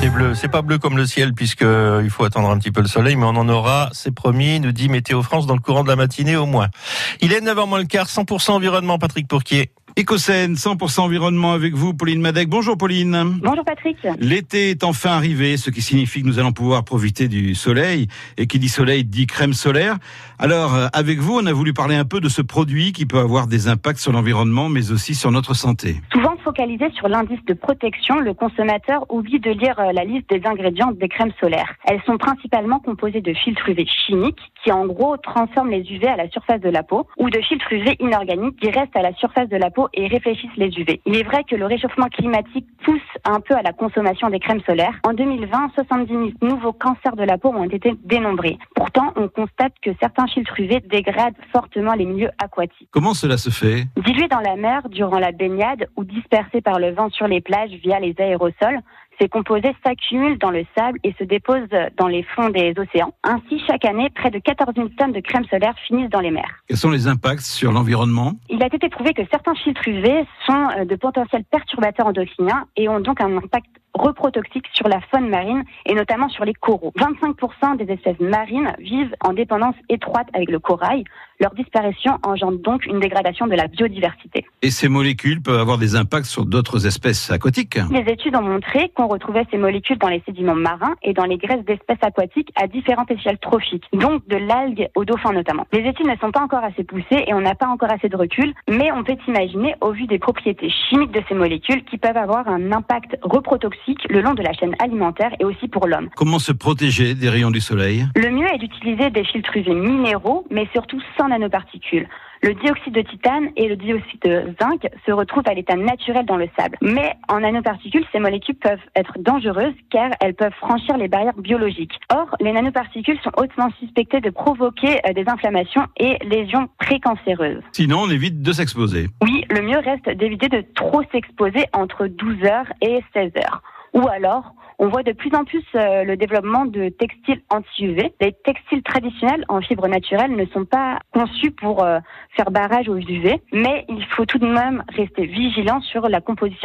C'est bleu, c'est pas bleu comme le ciel puisque euh, il faut attendre un petit peu le soleil, mais on en aura, c'est promis, nous dit Météo France dans le courant de la matinée au moins. Il est 9h moins le quart, 100% environnement, Patrick Pourquier. Écosène, 100% environnement avec vous, Pauline Madec. Bonjour Pauline. Bonjour Patrick. L'été est enfin arrivé, ce qui signifie que nous allons pouvoir profiter du soleil. Et qui dit soleil dit crème solaire. Alors, euh, avec vous, on a voulu parler un peu de ce produit qui peut avoir des impacts sur l'environnement, mais aussi sur notre santé. Souvent focalisé sur l'indice de protection, le consommateur oublie de lire euh, la liste des ingrédients des crèmes solaires. Elles sont principalement composées de filtres UV chimiques qui en gros transforment les UV à la surface de la peau ou de filtres UV inorganiques qui restent à la surface de la peau et réfléchissent les UV. Il est vrai que le réchauffement climatique pousse un peu à la consommation des crèmes solaires. En 2020, 70 000 nouveaux cancers de la peau ont été dénombrés. Pourtant, on constate que certains filtres UV dégradent fortement les milieux aquatiques. Comment cela se fait? Dilués dans la mer durant la baignade ou dispersés par le vent sur les plages via les aérosols, ces composés s'accumulent dans le sable et se déposent dans les fonds des océans. Ainsi, chaque année, près de 14 000 tonnes de crème solaire finissent dans les mers. Quels sont les impacts sur l'environnement? Il a été prouvé que certains filtres UV sont euh, de potentiels perturbateurs endocriniens et ont donc un impact reprotoxique sur la faune marine et notamment sur les coraux. 25% des espèces marines vivent en dépendance étroite avec le corail. Leur disparition engendre donc une dégradation de la biodiversité. Et ces molécules peuvent avoir des impacts sur d'autres espèces aquatiques? Les études ont montré qu'on retrouvait ces molécules dans les sédiments marins et dans les graisses d'espèces aquatiques à différentes échelles trophiques, donc de l'algue aux dauphins notamment. Les études ne sont pas encore assez poussées et on n'a pas encore assez de recul, mais on peut imaginer au vu des propriétés chimiques de ces molécules qui peuvent avoir un impact reprotoxique le long de la chaîne alimentaire et aussi pour l'homme. Comment se protéger des rayons du soleil? Le mieux est d'utiliser des filtres UV minéraux, mais surtout sans nanoparticules. Le dioxyde de titane et le dioxyde de zinc se retrouvent à l'état naturel dans le sable. Mais en nanoparticules, ces molécules peuvent être dangereuses car elles peuvent franchir les barrières biologiques. Or, les nanoparticules sont hautement suspectées de provoquer euh, des inflammations et lésions précancéreuses. Sinon, on évite de s'exposer. Oui, le mieux reste d'éviter de trop s'exposer entre 12 heures et 16 heures. Ou alors, on voit de plus en plus euh, le développement de textiles anti-UV. Les textiles traditionnels en fibres naturelles ne sont pas conçus pour euh, faire barrage aux UV, mais il faut tout de même rester vigilant sur la composition